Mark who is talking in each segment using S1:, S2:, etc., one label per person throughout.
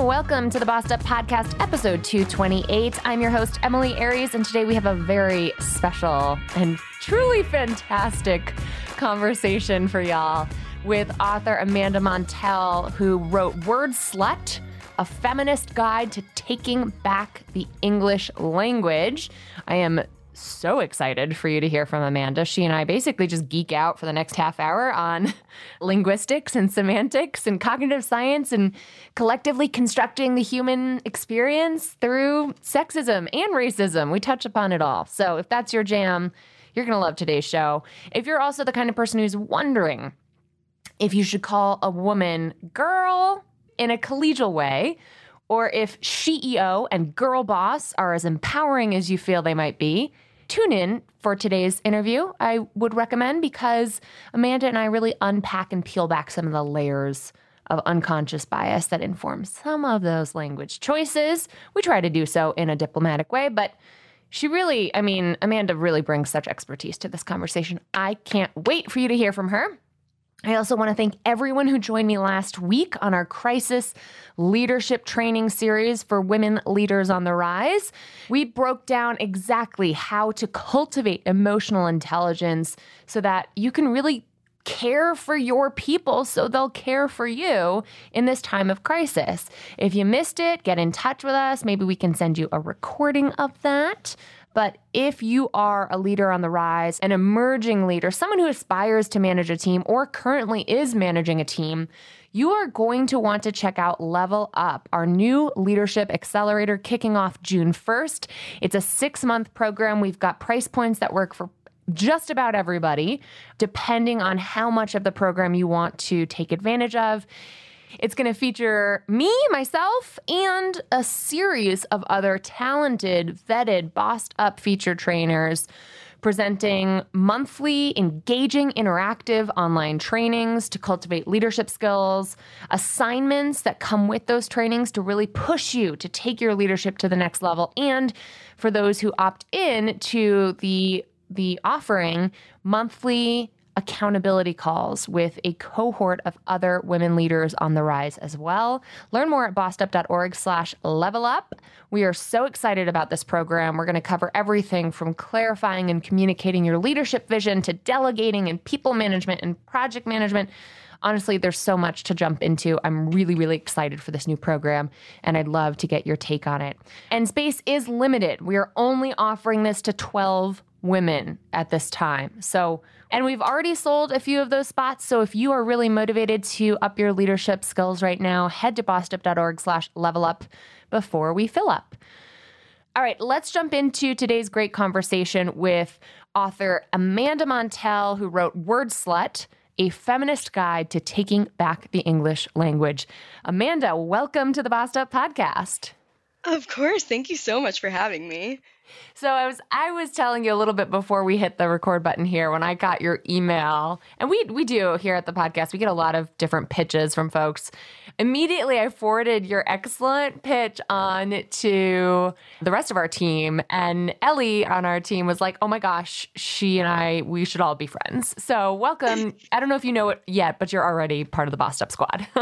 S1: Welcome to the Bossed Up Podcast, episode 228. I'm your host, Emilie Aries, and today we have a very special and truly fantastic conversation for y'all with author Amanda Montell, who wrote Wordslut, a feminist guide to taking back the English language. I am so excited for you to hear from Amanda. She and I basically just geek out for the next half hour on linguistics and semantics and cognitive science and collectively constructing the human experience through sexism and racism. We touch upon it all. So if that's your jam, you're going to love today's show. If you're also the kind of person who's wondering if you should call a woman girl in a collegial way, or if SheEO and girl boss are as empowering as you feel they might be, tune in for today's interview. I would recommend because Amanda and I really unpack and peel back some of the layers of unconscious bias that inform some of those language choices. We try to do so in a diplomatic way, but she really, I mean, Amanda really brings such expertise to this conversation. I can't wait for you to hear from her. I also want to thank everyone who joined me last week on our crisis leadership training series for women leaders on the rise. We broke down exactly how to cultivate emotional intelligence so that you can really care for your people so they'll care for you in this time of crisis. If you missed it, get in touch with us. Maybe we can send you a recording of that. But if you are a leader on the rise, an emerging leader, someone who aspires to manage a team or currently is managing a team, you are going to want to check out Level Up, our new leadership accelerator kicking off June 1st. It's a six month program. We've got price points that work for just about everybody, depending on how much of the program you want to take advantage of. It's going to feature me, myself, and a series of other talented, vetted, bossed up feature trainers presenting monthly, engaging, interactive online trainings to cultivate leadership skills, assignments that come with those trainings to really push you to take your leadership to the next level, and for those who opt in to the the offering monthly accountability calls with a cohort of other women leaders on the rise as well. Learn more at bossedup.org slash level up. We are so excited about this program. We're going to cover everything from clarifying and communicating your leadership vision to delegating and people management and project management. Honestly, there's so much to jump into. I'm really, really excited for this new program, and I'd love to get your take on it. And space is limited. We are only offering this to 12 women at this time. So, and we've already sold a few of those spots. So if you are really motivated to up your leadership skills right now, head to bossedup.org slash level up before we fill up. All right, let's jump into today's great conversation with author Amanda Montell, who wrote Wordslut, a feminist guide to taking back the English language. Amanda, welcome to the Bossed Up podcast.
S2: Of course. Thank you so much for having me.
S1: So I was I was telling you a little bit before we hit the record button here when I got your email. And we we do here at the podcast. We get a lot of different pitches from folks. Immediately I forwarded your excellent pitch on to the rest of our team and Ellie on our team was like, "Oh my gosh, she and I we should all be friends." So, welcome. I don't know if you know it yet, but you're already part of the Bossed Up squad.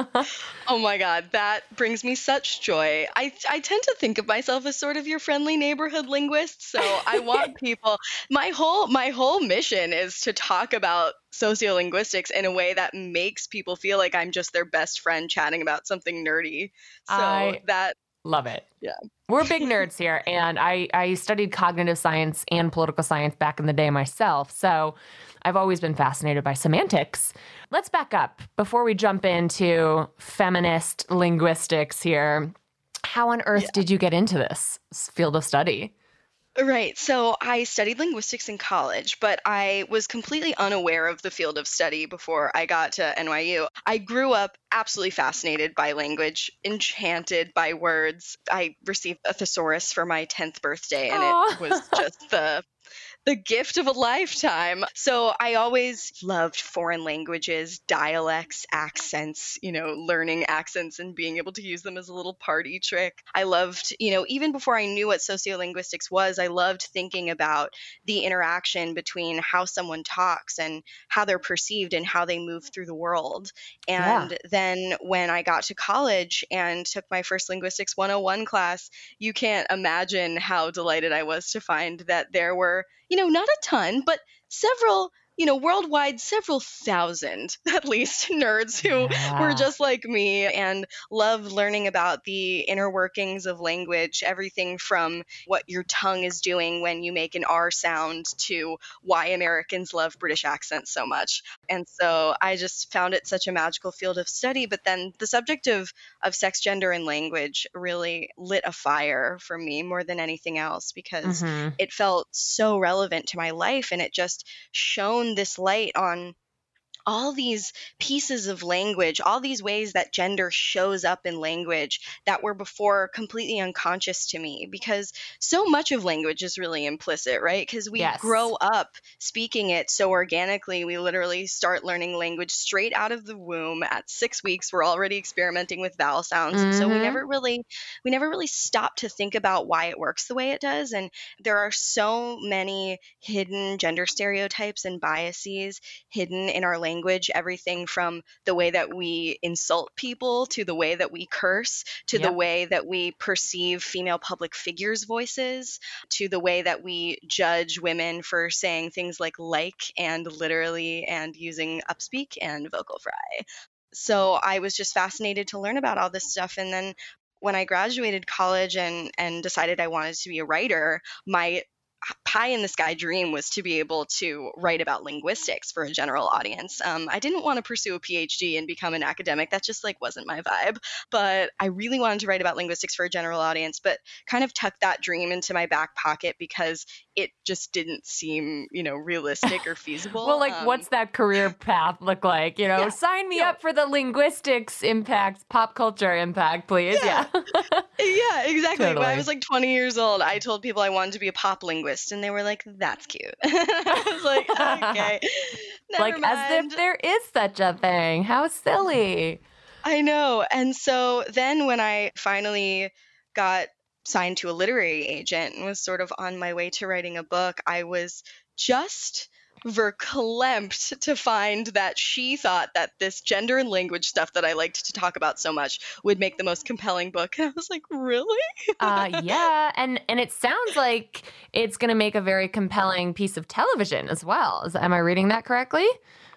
S2: oh my god, that brings me such joy. I I tend to think of myself as sort of your friendly neighborhood linguist so I want people my whole my whole mission is to talk about sociolinguistics in a way that makes people feel like I'm just their best friend chatting about something nerdy. So I that
S1: Love it.
S2: Yeah.
S1: We're big nerds here. And I, I studied cognitive science and political science back in the day myself. So I've always been fascinated by semantics. Let's back up before we jump into feminist linguistics here. How on earth yeah. did you get into this field of study?
S2: Right. So I studied linguistics in college, but I was completely unaware of the field of study before I got to NYU. I grew up absolutely fascinated by language, enchanted by words. I received a thesaurus for my 10th birthday, and Aww. it was just the the gift of a lifetime. So I always loved foreign languages, dialects, accents, you know, learning accents and being able to use them as a little party trick. I loved, you know, even before I knew what sociolinguistics was, I loved thinking about the interaction between how someone talks and how they're perceived and how they move through the world. And yeah. then when I got to college and took my first linguistics 101 class, you can't imagine how delighted I was to find that there were you know, not a ton, but several you know, worldwide, several thousand at least nerds who yeah. were just like me and loved learning about the inner workings of language, everything from what your tongue is doing when you make an R sound to why Americans love British accents so much. And so I just found it such a magical field of study. But then the subject of, of sex, gender, and language really lit a fire for me more than anything else because mm-hmm. it felt so relevant to my life and it just shone this light on all these pieces of language, all these ways that gender shows up in language that were before completely unconscious to me because so much of language is really implicit, right? Because we yes. grow up speaking it so organically. We literally start learning language straight out of the womb at 6 weeks. We're already experimenting with vowel sounds. Mm-hmm. So we mm-hmm. never really we never really stop to think about why it works the way it does and there are so many hidden gender stereotypes and biases hidden in our language language, everything from the way that we insult people to the way that we curse to yep. the way that we perceive female public figures' voices to the way that we judge women for saying things like like and literally and using upspeak and vocal fry. So I was just fascinated to learn about all this stuff and then when I graduated college and and decided I wanted to be a writer, my pie in the sky dream was to be able to write about linguistics for a general audience. Um, I didn't want to pursue a PhD and become an academic. That just like wasn't my vibe. But I really wanted to write about linguistics for a general audience, but kind of tucked that dream into my back pocket because it just didn't seem, you know, realistic or feasible.
S1: well, like, um, what's that career path look like? You know, yeah, sign me up for the linguistics impact, pop culture impact, please. Yeah.
S2: Yeah, yeah exactly. Totally. When I was like 20 years old, I told people I wanted to be a pop linguist, and they were like, that's cute. I was like, okay.
S1: like,
S2: mind.
S1: as if there is such a thing. How silly.
S2: I know. And so then when I finally got signed to a literary agent and was sort of on my way to writing a book, I was just verklempt to find that she thought that this gender and language stuff that I liked to talk about so much would make the most compelling book. And I was like, really?
S1: uh, yeah, and and it sounds like it's going to make a very compelling piece of television as well. Is, am I reading that correctly?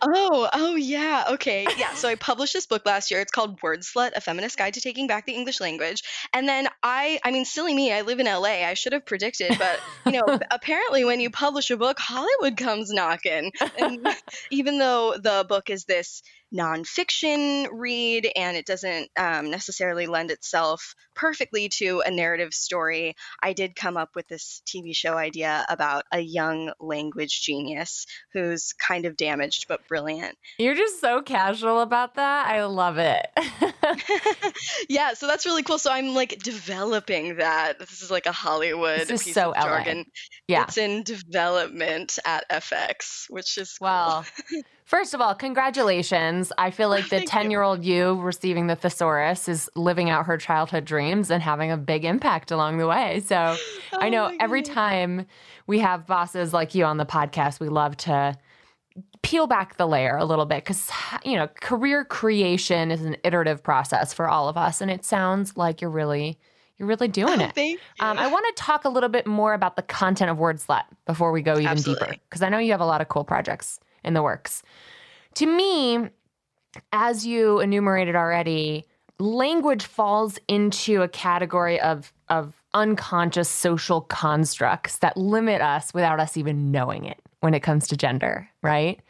S2: Oh, oh yeah. Okay. Yeah. So I published this book last year. It's called Wordslut: A Feminist Guide to Taking Back the English Language. And then I I mean, silly me, I live in LA. I should have predicted, but you know, apparently when you publish a book, Hollywood comes knocking. And even though the book is this nonfiction read and it doesn't um, necessarily lend itself perfectly to a narrative story, I did come up with this TV show idea about a young language genius who's kind of damaged but brilliant.
S1: You're just so casual about that. I love it.
S2: yeah, so that's really cool. So I'm like developing that. This is like a Hollywood
S1: this
S2: piece
S1: so
S2: of jargon.
S1: LA. Yeah.
S2: It's in development at FX, which is cool.
S1: First of all, congratulations. I feel like the 10 year old you receiving the thesaurus is living out her childhood dreams and having a big impact along the way. So oh I know every time we have bosses like you on the podcast, we love to peel back the layer a little bit because, you know, career creation is an iterative process for all of us. And it sounds like you're really. You're really doing oh,
S2: it.
S1: Um, I want to talk a little bit more about the content of Wordslut before we go even Absolutely. deeper, because I know you have a lot of cool projects in the works. To me, as you enumerated already, language falls into a category of of unconscious social constructs that limit us without us even knowing it when it comes to gender, right?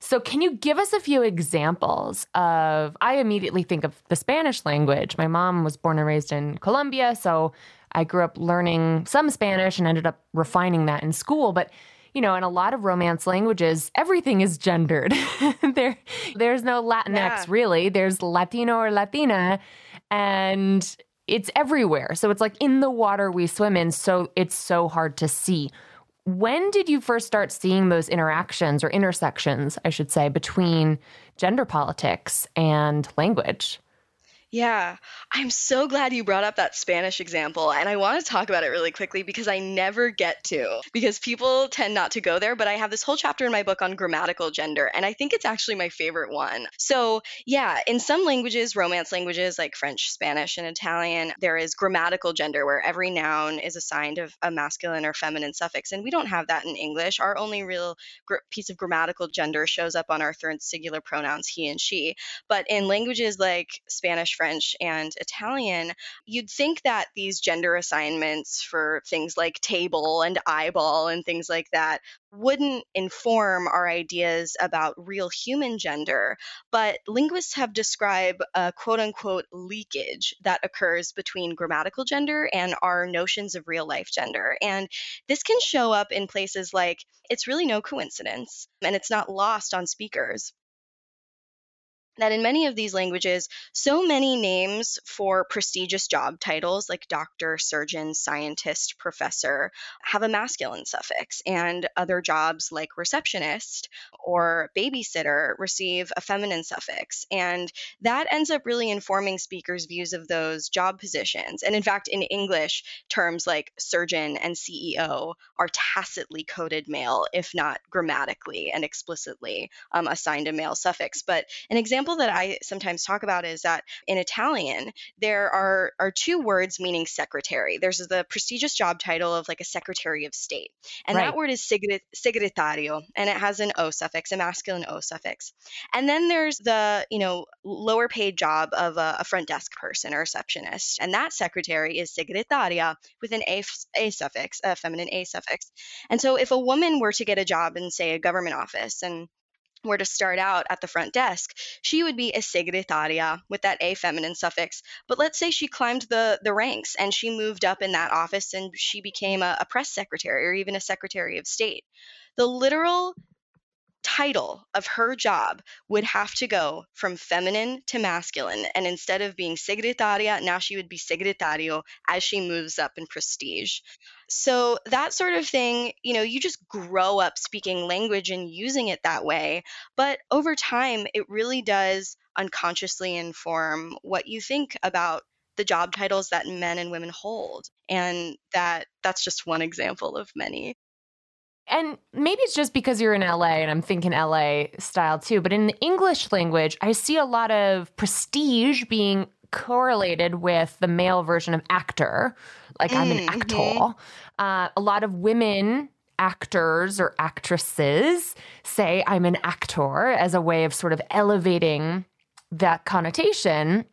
S1: So, can you give us a few examples of? I immediately think of the Spanish language. My mom was born and raised in Colombia, so I grew up learning some Spanish and ended up refining that in school. But you know, in a lot of romance languages, everything is gendered. there, there's no Latinx yeah. really. There's Latino or Latina, and it's everywhere. So it's like in the water we swim in. So it's so hard to see. When did you first start seeing those interactions or intersections, I should say, between gender politics and language?
S2: Yeah, I'm so glad you brought up that Spanish example. And I want to talk about it really quickly because I never get to, because people tend not to go there. But I have this whole chapter in my book on grammatical gender, and I think it's actually my favorite one. So, yeah, in some languages, romance languages like French, Spanish, and Italian, there is grammatical gender where every noun is assigned a masculine or feminine suffix. And we don't have that in English. Our only real gr- piece of grammatical gender shows up on our third singular pronouns, he and she. But in languages like Spanish, French, and Italian, you'd think that these gender assignments for things like table and eyeball and things like that wouldn't inform our ideas about real human gender, but linguists have described a quote unquote leakage that occurs between grammatical gender and our notions of real life gender. And this can show up in places like it's really no coincidence and it's not lost on speakers that in many of these languages, so many names for prestigious job titles like doctor, surgeon, scientist, professor have a masculine suffix, and other jobs like receptionist or babysitter receive a feminine suffix. And that ends up really informing speakers' views of those job positions. And in fact, in English, terms like surgeon and CEO are tacitly coded male, if not grammatically and explicitly um, assigned a male suffix. But an example example that I sometimes talk about is that in Italian, there are, are two words meaning secretary. There's the prestigious job title of like a secretary of state. And right. that word is segretario, and it has an O suffix, a masculine O suffix. And then there's the, you know, lower paid job of a, a front desk person or receptionist. And that secretary is segretaria with an A, a suffix, a feminine A suffix. And so if a woman were to get a job in, say, a government office and were to start out at the front desk, she would be a segretaria with that a feminine suffix. But let's say she climbed the, the ranks and she moved up in that office and she became a, a press secretary or even a secretary of state. The literal title of her job would have to go from feminine to masculine. And instead of being segretaria, now she would be segretario as she moves up in prestige. So that sort of thing, you know, you just grow up speaking language and using it that way. But over time, it really does unconsciously inform what you think about the job titles that men and women hold and that that's just one example of many
S1: and maybe it's just because you're in LA and I'm thinking LA style too, but in the English language, I see a lot of prestige being correlated with the male version of actor, like mm, I'm an actor. Mm-hmm. Uh, a lot of women actors or actresses say I'm an actor as a way of sort of elevating that connotation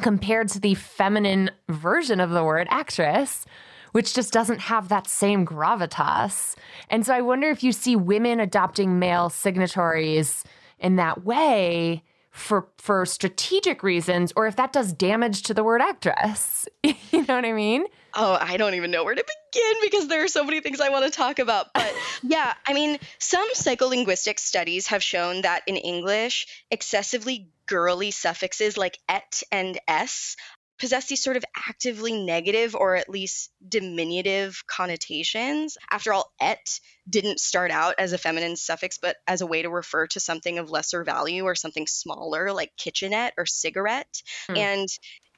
S1: compared to the feminine version of the word actress which just doesn't have that same gravitas. And so I wonder if you see women adopting male signatories in that way for for strategic reasons or if that does damage to the word actress. you know what I mean?
S2: Oh, I don't even know where to begin because there are so many things I want to talk about. But yeah, I mean, some psycholinguistic studies have shown that in English, excessively girly suffixes like et and s possess these sort of actively negative or at least diminutive connotations. After all, et didn't start out as a feminine suffix, but as a way to refer to something of lesser value or something smaller like kitchenette or cigarette. Mm. And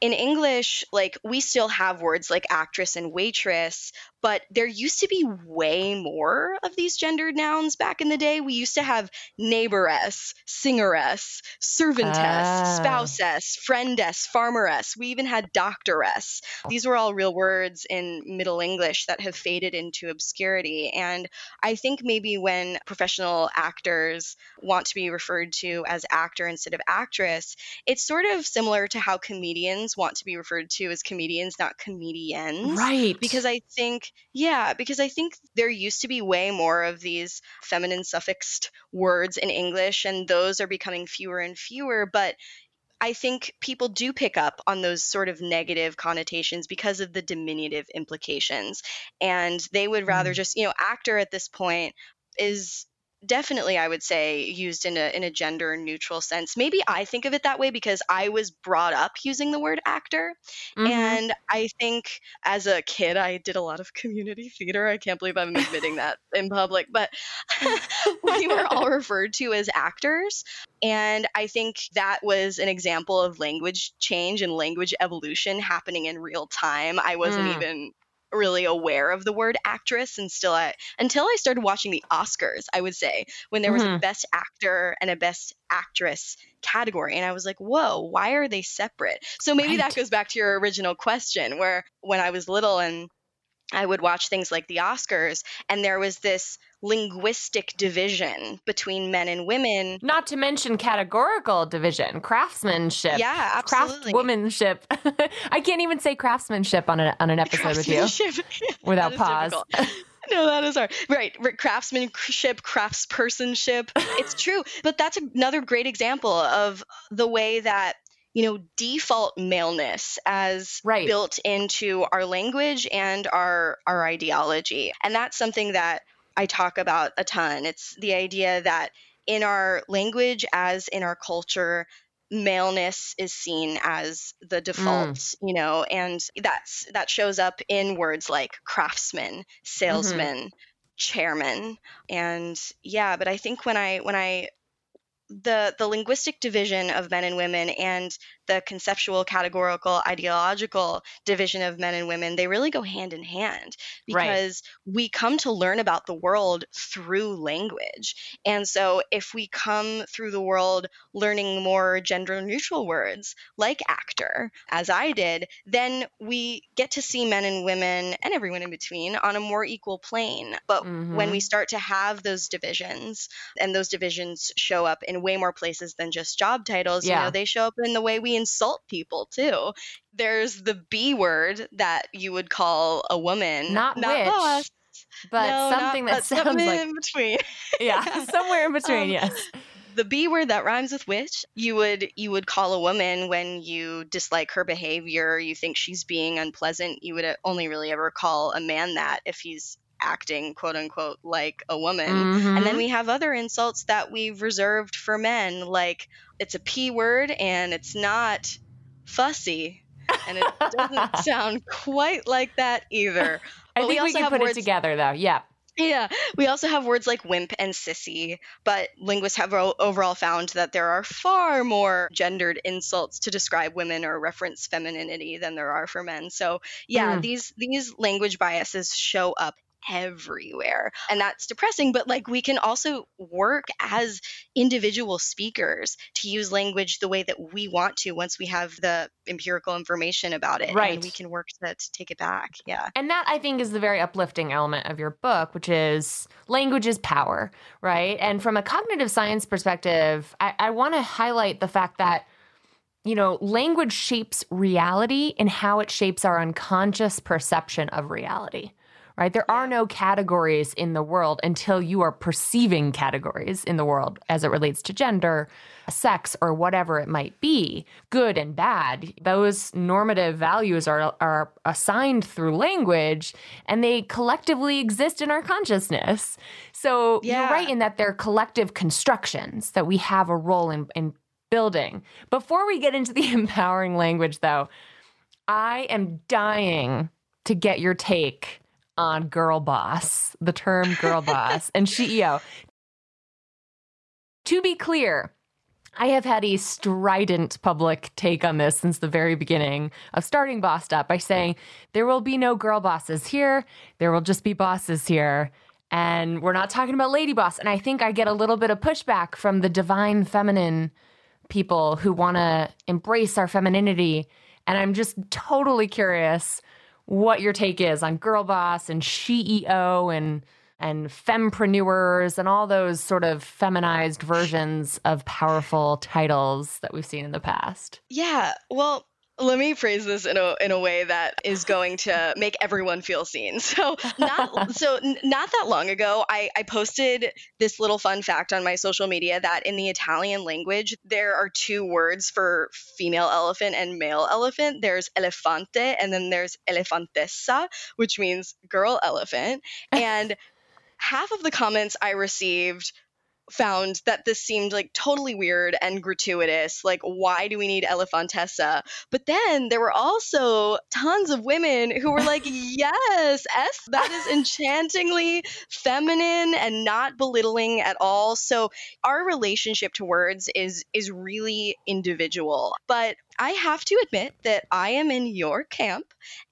S2: in English, like we still have words like actress and waitress, but there used to be way more of these gendered nouns back in the day. We used to have neighboress, singeress, servantess,
S1: Ah.
S2: spousess, friendess, farmeress. We even had doctoress. These were all real words in Middle English that have faded into obscurity. And I think maybe when professional actors want to be referred to as actor instead of actress, it's sort of similar to how comedians want to be referred to as comedians, not comedians.
S1: Right.
S2: Because I think, yeah, because I think there used to be way more of these feminine suffixed words in English, and those are becoming fewer and fewer. But I think people do pick up on those sort of negative connotations because of the diminutive implications. And they would rather
S1: Mm.
S2: just, you know, actor at this point is definitely I would say used in a in a gender neutral sense. Maybe I think of it that way because I was brought up using the word actor
S1: Mhm.
S2: and I think as a kid, I did a lot of community theater. I can't believe I'm admitting that in public, but we were all referred to as actors. And I think that was an example of language change and language evolution happening in real time. I wasn't
S1: Mm.
S2: even really aware of the word actress and still I until I started watching the Oscars, I would say, when there was a
S1: Mhm.
S2: best actor and a best actress category and I was like, "Whoa, why are they separate?" So maybe that goes back to your original question where when I was little and I would watch things like the Oscars and there was this linguistic division between men and women.
S1: Not to mention categorical division, craftsmanship.
S2: Yeah, absolutely.
S1: Craftwomanship. I can't even say craftsmanship on, a, on an episode with you without pause.
S2: No, that is hard. Right, right, craftsmanship, craftspersonship. It's true, but that's another great example of the way that you know default maleness as
S1: Right.
S2: built into our language and our our ideology, and that's something that I talk about a ton. It's the idea that in our language, as in our culture, maleness is seen as the default, mm. you know, and that's that shows up in words like craftsman, mm-hmm. salesman, chairman, and yeah. But I think when I when I the the linguistic division of men and women and the conceptual categorical ideological division of men and women they really go hand in hand
S1: Right.
S2: because we come to learn about the world through language and so if we come through the world learning more gender neutral words like actor as i did then we get to see men and women and everyone in between on a more equal plane but when
S1: Mhm.
S2: we start to have those divisions and those divisions show up in way more places than just job titles. You
S1: Yeah.
S2: know, they show up in the way we insult people too. There's the B word that you would call a woman,
S1: Not witch,
S2: boss.
S1: But
S2: no, not-
S1: something that
S2: but
S1: sounds like,
S2: in between.
S1: yeah, somewhere in between,
S2: Um,
S1: yes.
S2: the B word that rhymes with witch, you would you would call a woman when you dislike her behavior, you think she's being unpleasant. You would only really ever call a man that if he's acting quote unquote like a woman. And then
S1: Mhm.
S2: we have other insults that we've reserved for men, like it's a P word and it's not fussy. And it doesn't sound quite like that either.
S1: I
S2: but we
S1: think we,
S2: also
S1: can
S2: have
S1: put
S2: words-
S1: it together, though. Yeah.
S2: Yeah, we also have words like wimp and sissy, but linguists have overall found that there are far more gendered insults to describe women or reference femininity than there are for men. So, yeah,
S1: Mm.
S2: these these language biases show up everywhere. And that's depressing, but like we can also work as individual speakers to use language the way that we want to once we have the empirical information about it
S1: Right.
S2: and we can work to, to take it back. Yeah.
S1: And that I think is the very uplifting element of your book, which is language is power, right? And from a cognitive science perspective, I, I want to highlight the fact that, you know, language shapes reality and how it shapes our unconscious perception of reality. Right? There are no categories in the world until you are perceiving categories in the world as it relates to gender, sex, or whatever it might be, good and bad. Those normative values are, are assigned through language and they collectively exist in our consciousness. So you're right in that they're collective constructions that we have a role in, in building. Before we get into the empowering language, though, I am dying to get your take on girl boss, the term girl boss, and SheEO. To be clear, I have had a strident public take on this since the very beginning of starting Bossed Up by saying there will be no girl bosses here. There will just be bosses here. And we're not talking about lady boss. And I think I get a little bit of pushback from the divine feminine people who want to embrace our femininity. And I'm just totally curious what your take is on girl boss and SheEO and and fempreneurs and all those sort of feminized versions of powerful titles that we've seen in the past.
S2: Yeah, well, let me phrase this in a in a way that is going to make everyone feel seen. So not so not that long ago, I, I posted this little fun fact on my social media that in the Italian language there are two words for female elephant and male elephant. There's elefante and then there's elefantessa, which means girl elephant. And half of the comments I received found that this seemed like totally weird and gratuitous. Like, why do we need Elefantessa? But then there were also tons of women who were like, yes, S, that is enchantingly feminine and not belittling at all. So our relationship to words is is really individual. But I have to admit that I am in your camp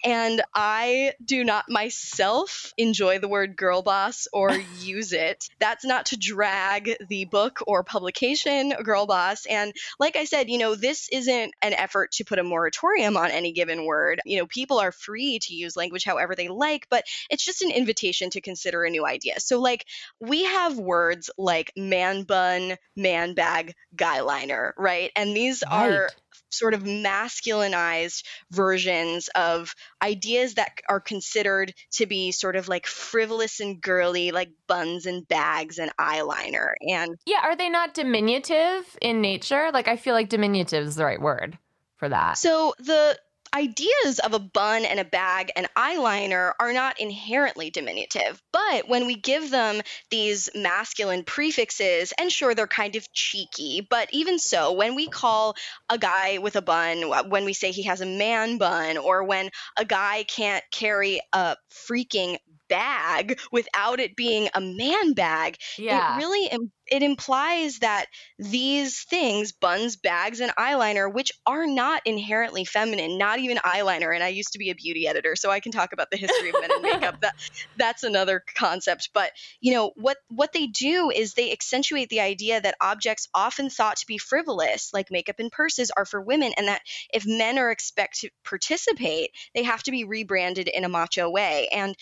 S2: and I do not myself enjoy the word girl boss or use it. That's not to drag the book or publication girl boss. And like I said, you know, this isn't an effort to put a moratorium on any given word. You know, people are free to use language however they like, but it's just an invitation to consider a new idea. So, like, we have words like man bun, man bag, guy liner, right? And these right. are sort of masculinized versions of ideas that are considered to be sort of like frivolous and girly, like buns and bags and eyeliner. And
S1: yeah, are they not diminutive in nature? Like, I feel like diminutive is the right word for that.
S2: So the ideas of a bun and a bag and eyeliner are not inherently diminutive, but when we give them these masculine prefixes, and sure, they're kind of cheeky, but even so, when we call a guy with a bun, when we say he has a man bun, or when a guy can't carry a freaking bag without it being a man bag. Yeah. It really it implies that these things, buns, bags, and eyeliner, which are not inherently feminine, not even eyeliner. And I used to be a beauty editor, so I can talk about the history of men in makeup. That that's another concept. But you know what what they do is they accentuate the idea that objects often thought to be frivolous, like makeup and purses, are for women, and that if men are expected to participate, they have to be rebranded in a macho way. And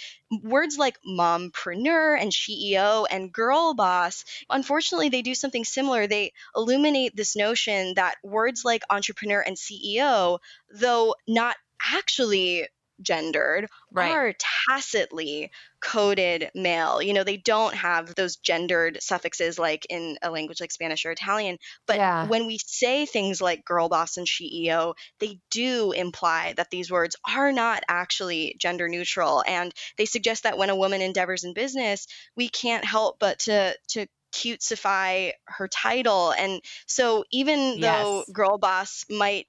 S2: words like mompreneur and SheEO and girl boss, unfortunately, they do something similar. They illuminate this notion that words like entrepreneur and CEO, though not actually gendered right. are tacitly coded male. You know, they don't have those gendered suffixes like in a language like Spanish or Italian. But yeah. when we say things like girl boss and SheEO, they do imply that these words are not actually gender neutral. And they suggest that when a woman endeavors in business, we can't help but to to cutesify her title. And so even yes. though girl boss might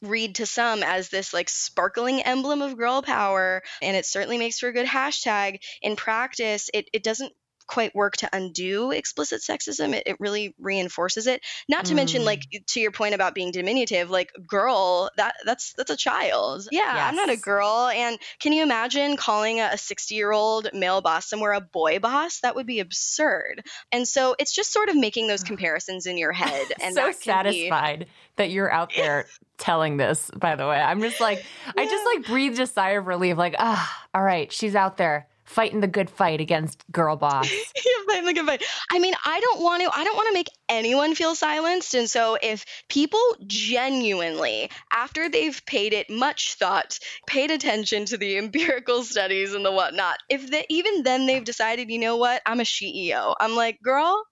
S2: read to some as this like sparkling emblem of girl power and it certainly makes for a good hashtag in practice it, it doesn't quite work to undo explicit sexism it, it really reinforces it not to mm. mention like mm. to your point about being diminutive like girl that that's that's a child yeah yes. i'm not a girl and can you imagine calling a 60 year old male boss somewhere a boy boss that would be absurd and so it's just sort of making those comparisons in your head and
S1: so satisfied be... that you're out there telling this by the way i'm just like yeah. i just like breathed a sigh of relief like ah all right she's out there fighting the good fight against girl boss.
S2: fighting the good fight. I mean, I don't want to. I don't want to make anyone feel silenced. And so, if people genuinely, after they've paid it much thought, paid attention to the empirical studies and the whatnot, if they, even then they've decided, you know what, I'm a SheEO. I'm like, girl,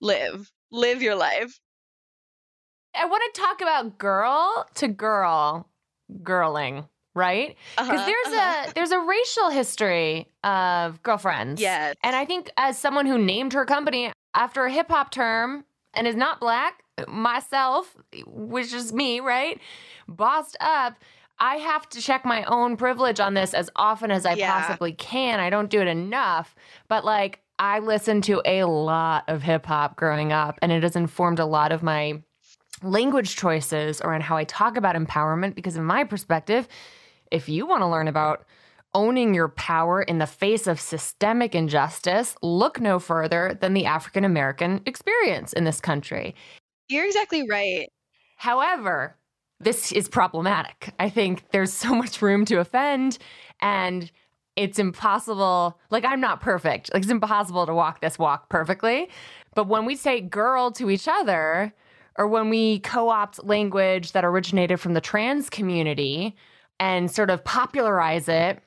S2: live, live your life.
S1: I want to talk about girl to girl girling right? Because uh-huh, there's uh-huh. a there's a racial history of girlfriends.
S2: Yes.
S1: And I think as someone who named her company after a hip hop term and is not black, myself, which is me, right? Bossed up. I have to check my own privilege on this as often as I yeah. possibly can. I don't do it enough, but like I listened to a lot of hip hop growing up, and it has informed a lot of my language choices around how I talk about empowerment. Because, in my perspective, if you want to learn about owning your power in the face of systemic injustice, look no further than the African American experience in this country.
S2: You're exactly right.
S1: However, this is problematic. I think there's so much room to offend, and it's impossible. Like, I'm not perfect. Like, it's impossible to walk this walk perfectly. But when we say girl to each other, or when we co opt language that originated from the trans community and sort of popularize it,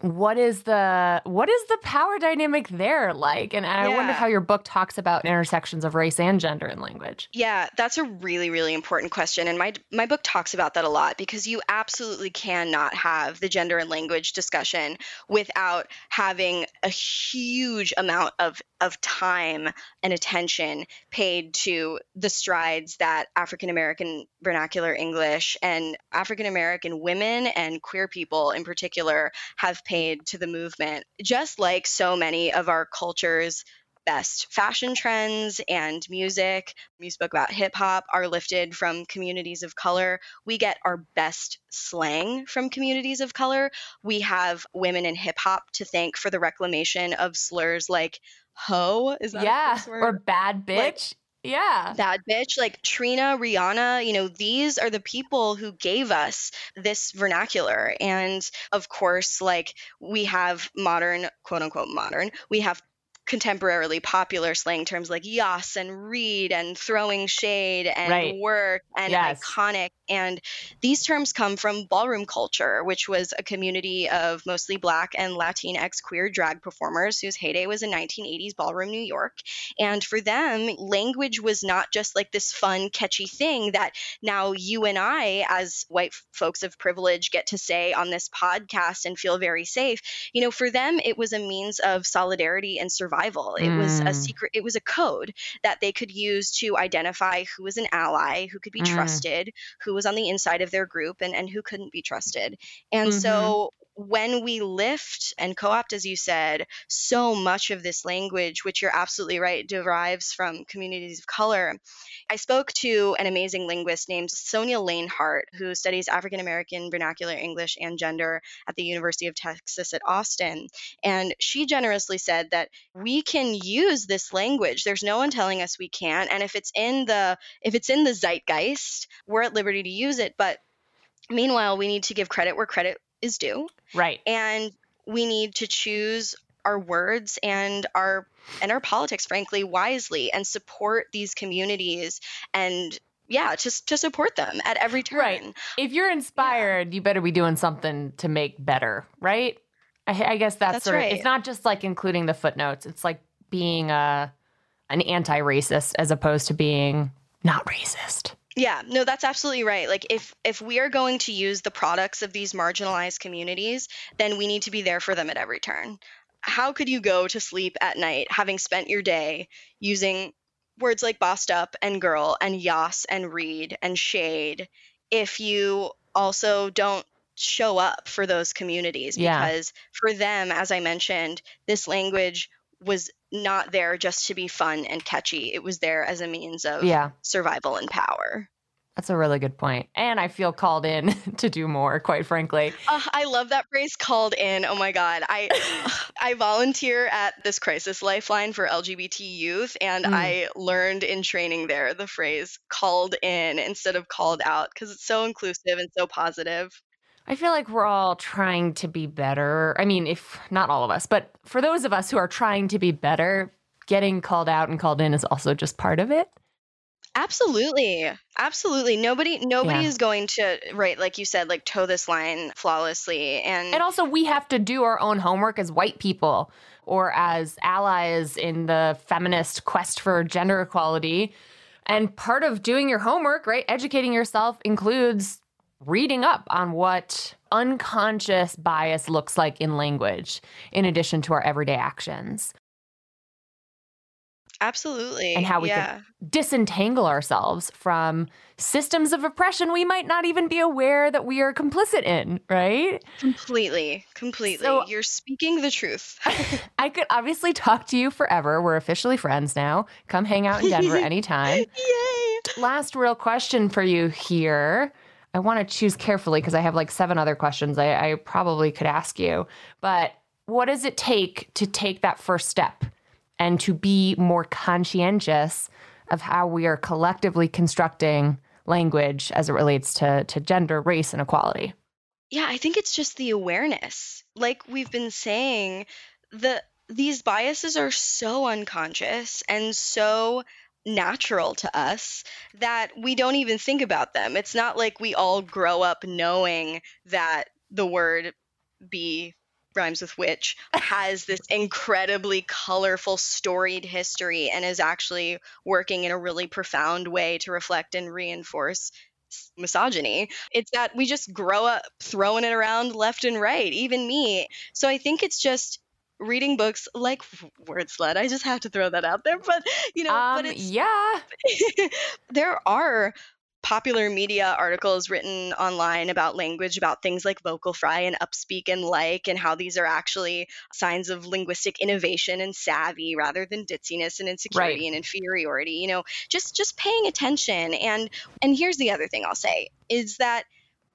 S1: what is the what is the power dynamic there like? And, and i wonder how your book talks about intersections of race and gender in language.
S2: Yeah that's a really really important question. And my my book talks about that a lot because you absolutely cannot have the gender and language discussion without having a huge amount of of time and attention paid to the strides that African American vernacular English and African American women and queer people in particular have paid to the movement. Just like so many of our culture's best fashion trends and music. You spoke about hip hop are lifted from communities of color. We get our best slang from communities of color. We have women in hip hop to thank for the reclamation of slurs like hoe is that
S1: yeah or bad bitch like, yeah.
S2: Bad bitch, like Trina, Rihanna, you know, these are the people who gave us this vernacular. And of course, like we have modern, quote unquote, modern, we have contemporarily popular slang terms like yas and read and throwing shade and right. work and yes. iconic. And these terms come from ballroom culture, which was a community of mostly Black and Latinx queer drag performers whose heyday was in 1980s ballroom New York. And for them, language was not just like this fun, catchy thing that now you and I, as white folks of privilege, get to say on this podcast and feel very safe. You know, for them, it was a means of solidarity and survival survival. It mm. was a mm. secret, it was a code that they could use to identify who was an ally, who could be mm. trusted, who was on the inside of their group, and, and who couldn't be trusted. And mm-hmm. so when we lift and co opt, as you said, so much of this language, which you're absolutely right, derives from communities of color. I spoke to an amazing linguist named Sonja Lanehart, who studies African American vernacular English and gender at the University of Texas at Austin. And she generously said that we can use this language. There's no one telling us we can't. And if it's in the if it's in the zeitgeist, we're at liberty to use it. But Meanwhile, we need to give credit where credit is due.
S1: Right.
S2: And we need to choose our words and our and our politics frankly wisely and support these communities and yeah just to support them at every turn
S1: right if you're inspired yeah. you better be doing something to make better right i, I guess that's, that's sort right. of it's not just like including the footnotes it's like being a an anti-racist as opposed to being not racist
S2: yeah, no, that's absolutely right. Like if if we are going to use the products of these marginalized communities, then we need to be there for them at every turn. How could you go to sleep at night having spent your day using words like bossed up and girl and yas and read and shade if you also don't show up for those communities because yeah. for them as i mentioned this language was not there just to be fun and catchy. It was there as a means of yeah. survival and power.
S1: That's a really good point. And I feel called in to do more, quite frankly.
S2: Uh, I love that phrase called in. Oh my god. I I volunteer at this crisis lifeline for LGBT youth and mm. I learned in training there the phrase called in instead of called out because it's so inclusive and so positive.
S1: I feel like we're all trying to be better. I mean, if not all of us, but for those of us who are trying to be better, getting called out and called in is also just part of it.
S2: Absolutely. Absolutely. Nobody nobody yeah. is going to right like you said like toe this line flawlessly and
S1: And also we have to do our own homework as white people or as allies in the feminist quest for gender equality. And part of doing your homework, right, educating yourself includes reading up on what unconscious bias looks like in language, in addition to our everyday actions.
S2: Absolutely.
S1: And how we
S2: yeah.
S1: can disentangle ourselves from systems of oppression we might not even be aware that we are complicit in, right?
S2: Completely. Completely.
S1: So-
S2: You're speaking the truth.
S1: I could obviously talk to you forever. We're officially friends now. Come hang out in Denver anytime.
S2: Yay.
S1: Last real question for you here. I want to choose carefully because I have like seven other questions I, I probably could ask you. But what does it take to take that first step and to be more conscientious of how we are collectively constructing language as it relates to, to gender, race, and equality?
S2: Yeah, I think it's just the awareness. Like we've been saying, the these biases are so unconscious and so natural to us that we don't even think about them. It's not like we all grow up knowing that the word be rhymes with witch has this incredibly colorful storied history and is actually working in a really profound way to reflect and reinforce misogyny it's that we just grow up throwing it around left and right even me so i think it's just reading books like Wordslut i just have to throw that out there but you know
S1: Um,
S2: but
S1: yeah.
S2: there are popular media articles written online about language about things like vocal fry and upspeak and like and how these are actually signs of linguistic innovation and savvy rather than ditziness and insecurity
S1: Right.
S2: and inferiority you know just just paying attention and and here's the other thing i'll say is that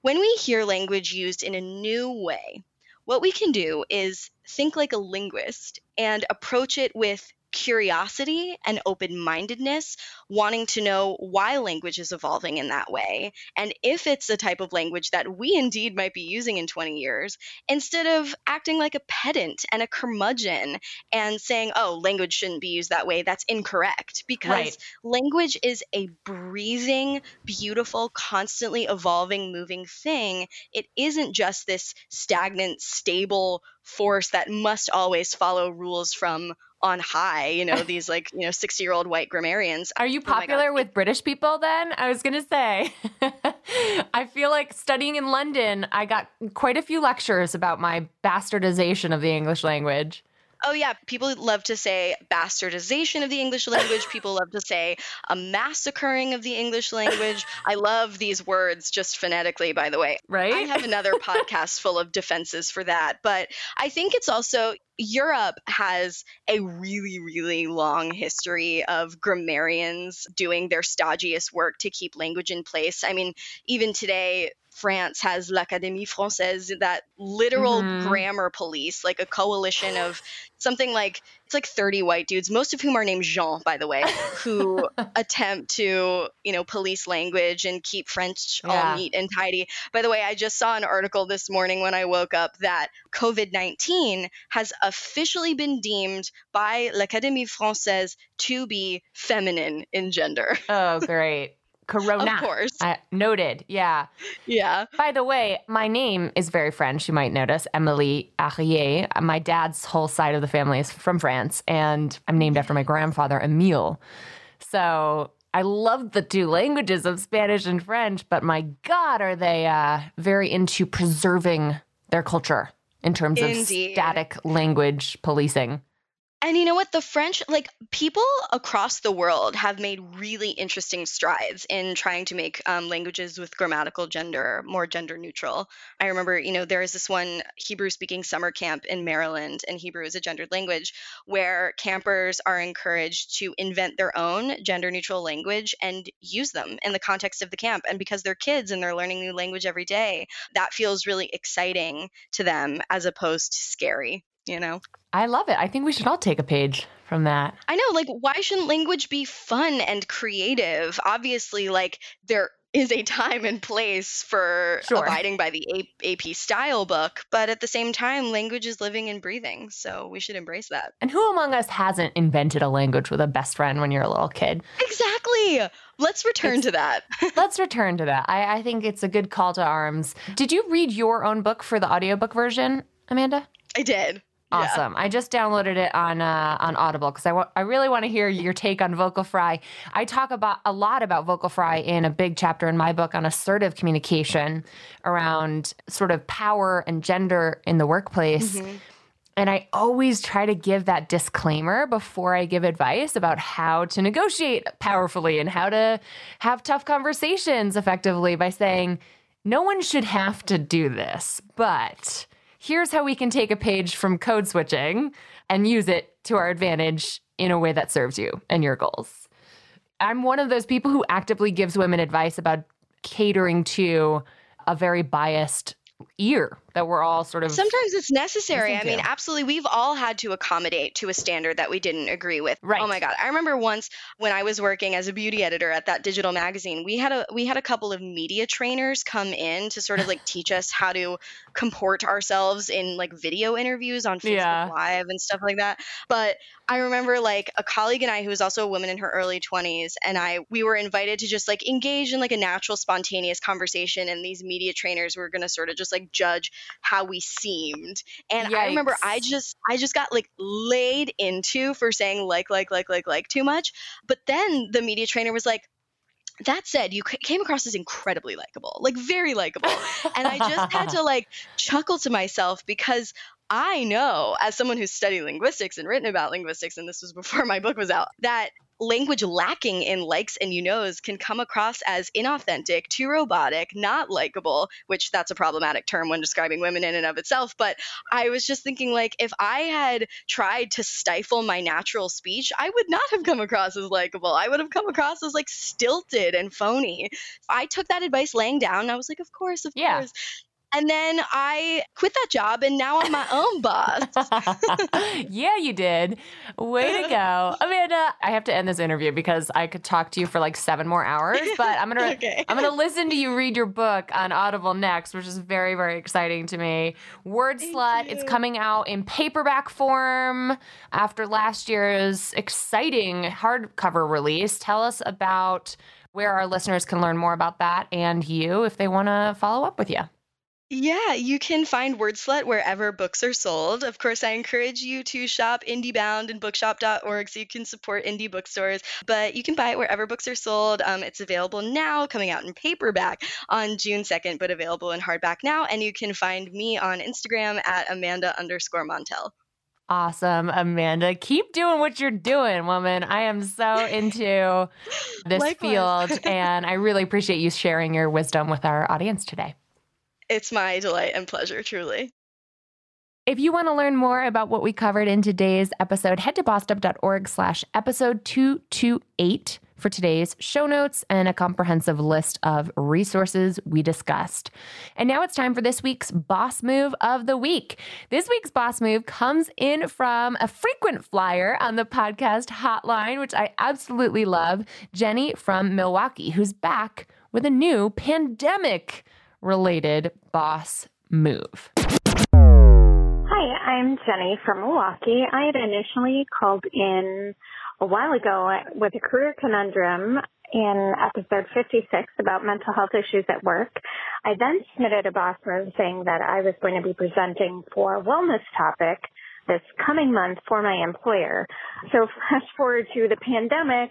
S2: when we hear language used in a new way what we can do is think like a linguist and approach it with curiosity and open mindedness, wanting to know why language is evolving in that way, and if it's the type of language that we indeed might be using in 20 years, instead of acting like a pedant and a curmudgeon and saying, oh, language shouldn't be used that way, that's incorrect. Because
S1: Right.
S2: language is a breathing, beautiful, constantly evolving, moving thing. It isn't just this stagnant, stable force that must always follow rules from on high, you know, these like, you know, 60 year old white grammarians.
S1: Are you
S2: Oh
S1: popular with British people then? I was going to say. I feel like studying in London, I got quite a few lectures about my bastardization of the English language.
S2: Oh, yeah. People love to say bastardization of the English language. People love to say a massacring of the English language. I love these words just phonetically, by the way.
S1: Right?
S2: I have another podcast full of defenses for that. But I think it's also Europe has a really, really long history of grammarians doing their stodgiest work to keep language in place. I mean, even today, France has l'Académie Française, that literal
S1: Mhm.
S2: grammar police, like a coalition of something like it's like 30 white dudes, most of whom are named Jean, by the way, who attempt to, you know, police language and keep French
S1: Yeah.
S2: all neat and tidy. By the way, I just saw an article this morning when I woke up that COVID 19 has officially been deemed by l'Académie Française to be feminine in gender.
S1: oh, great. Corona.
S2: Of course.
S1: Uh, noted. Yeah.
S2: Yeah.
S1: By the way, my name is very French. You might notice Emilie Aries. My dad's whole side of the family is from France, and I'm named after my grandfather, Emile. So I love the two languages of Spanish and French, but my God, are they uh, very into preserving their culture in terms of static language policing.
S2: And you know what? The French, like people across the world, have made really interesting strides in trying to make um, languages with grammatical gender more gender neutral. I remember, you know, there is this one Hebrew speaking summer camp in Maryland, and Hebrew is a gendered language, where campers are encouraged to invent their own gender neutral language and use them in the context of the camp. And because they're kids and they're learning new language every day, that feels really exciting to them as opposed to scary, you know?
S1: I love it. I think we should all take a page from that.
S2: I know, like, why shouldn't language be fun and creative? Obviously, like, there is a time and place for
S1: Sure.
S2: abiding by the A- AP style book, but at the same time, language is living and breathing, so we should embrace that.
S1: And who among us hasn't invented a language with a best friend when you're a little kid?
S2: Exactly. Let's return to that.
S1: Let's return to that. I, I think it's a good call to arms. Did you read your own book for the audiobook version, Amanda?
S2: I did. Yeah.
S1: Awesome. I just downloaded it on uh, on Audible because I wa- I really want to hear your take on vocal fry. I talk about a lot about vocal fry in a big chapter in my book on assertive communication around sort of power and gender in the workplace.
S2: Mhm.
S1: And I always try to give that disclaimer before I give advice about how to negotiate powerfully and how to have tough conversations effectively by saying, no one should have to do this, but here's how we can take a page from code switching and use it to our advantage in a way that serves you and your goals. I'm one of those people who actively gives women advice about catering to a very biased ear that we're all sort of
S2: sometimes it's necessary. I mean absolutely we've all had to accommodate to a standard that we didn't agree with.
S1: Right
S2: oh my god. I remember once when i was working as a beauty editor at that digital magazine we had a we had a couple of media trainers come in to sort of like teach us how to comport ourselves in like video interviews on facebook yeah. live and stuff like that. But i remember like a colleague and i who was also a woman in her early 20s and i we were invited to just like engage in like a natural spontaneous conversation and these media trainers were going to sort of just like judge how we seemed. And Yikes. I remember I just I just got like laid into for saying like like like like like too much. But then the media trainer was like that said, you came across as incredibly likable, like very likable. and I just had to like chuckle to myself because I know, as someone who's studied linguistics and written about linguistics, and this was before my book was out, that language lacking in likes and you knows can come across as inauthentic, too robotic, not likable, which that's a problematic term when describing women in and of itself. But I was just thinking, like, if I had tried to stifle my natural speech, I would not have come across as likable. I would have come across as like stilted and phony. I took that advice laying down. I was like, of course, of yeah. course. And then I quit that job and now I'm my own boss.
S1: yeah, you did. Way to go. Amanda, I have to end this interview because I could talk to you for like seven more hours, but I'm gonna okay. I'm gonna listen to you read your book on Audible next, which is very, very exciting to me. Word Thank Slut, you. it's coming out in paperback form after last year's exciting hardcover release. Tell us about where our listeners can learn more about that and you if they want to follow up with you.
S2: Yeah, you can find Wordslut wherever books are sold. Of course, I encourage you to shop IndieBound and bookshop.org so you can support indie bookstores, but you can buy it wherever books are sold. Um, it's available now, coming out in paperback on June 2nd, but available in hardback now. And you can find me on Instagram at Amanda underscore Montell.
S1: Awesome, Amanda. Keep doing what you're doing, woman. I am so into this field, and I really appreciate you sharing your wisdom with our audience today.
S2: It's my delight and pleasure, truly.
S1: If you want to learn more about what we covered in today's episode, head to bossedup.org slash episode 228 for today's show notes and a comprehensive list of resources we discussed. And now it's time for this week's boss move of the week. This week's boss move comes in from a frequent flyer on the podcast hotline, which I absolutely love, Jenny from Milwaukee, who's back with a new pandemic related boss move.
S3: Hi, I'm Jenny from Milwaukee. I had initially called in a while ago with a career conundrum in episode 56 about mental health issues at work. I then submitted a boss move saying that I was going to be presenting for a wellness topic this coming month for my employer. So fast forward to the pandemic,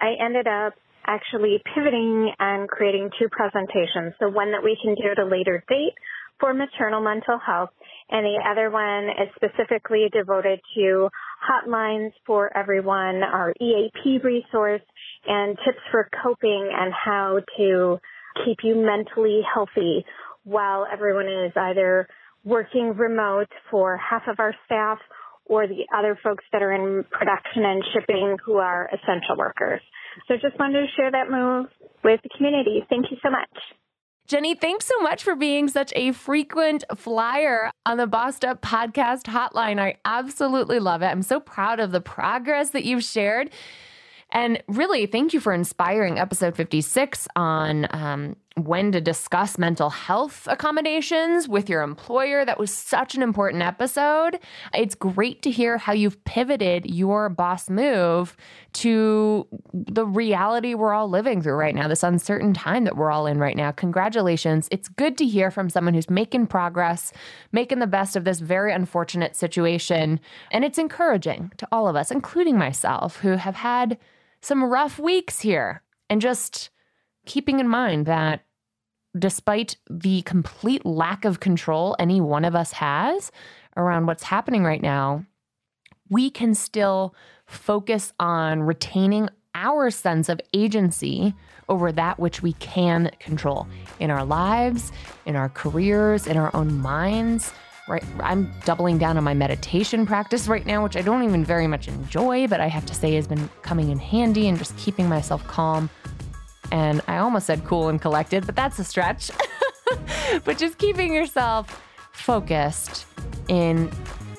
S3: I ended up actually pivoting and creating two presentations. So one that we can do at a later date for maternal mental health, and the other one is specifically devoted to hotlines for everyone, our EAP resource, and tips for coping and how to keep you mentally healthy while everyone is either working remote for half of our staff or the other folks that are in production and shipping who are essential workers. So just wanted to share that move with the community. Thank you so much.
S1: Jenny, thanks so much for being such a frequent flyer on the Bossed Up podcast hotline. I absolutely love it. I'm so proud of the progress that you've shared. And really, thank you for inspiring episode 56 on um, when to discuss mental health accommodations with your employer. That was such an important episode. It's great to hear how you've pivoted your boss move to the reality we're all living through right now, this uncertain time that we're all in right now. Congratulations. It's good to hear from someone who's making progress, making the best of this very unfortunate situation. And it's encouraging to all of us, including myself, who have had some rough weeks here. And just keeping in mind that despite the complete lack of control any one of us has around what's happening right now, we can still focus on retaining our sense of agency over that which we can control in our lives, in our careers, in our own minds. Right, I'm doubling down on my meditation practice right now, which I don't even very much enjoy, but I have to say has been coming in handy and just keeping myself calm. And I almost said cool and collected, but that's a stretch. but just keeping yourself focused in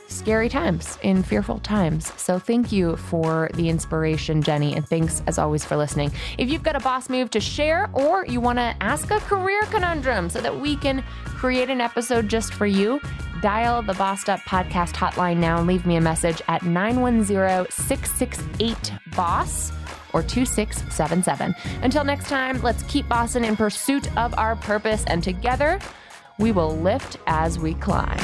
S1: scary times, in fearful times. So thank you for the inspiration, Jenny, and thanks as always for listening. If you've got a boss move to share or you want to ask a career conundrum so that we can create an episode just for you, dial the Bossed Up podcast hotline now and leave me a message at 910 668 BOSS or 2677. Until next time, let's keep bossing in pursuit of our purpose, and together we will lift as we climb.